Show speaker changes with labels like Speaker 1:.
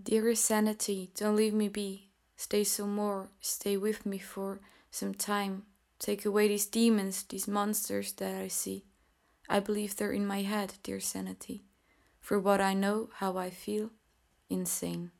Speaker 1: Dearest sanity, don't leave me be. Stay some more, stay with me for some time. Take away these demons, these monsters that I see. I believe they're in my head, dear sanity. For what I know, how I feel, insane.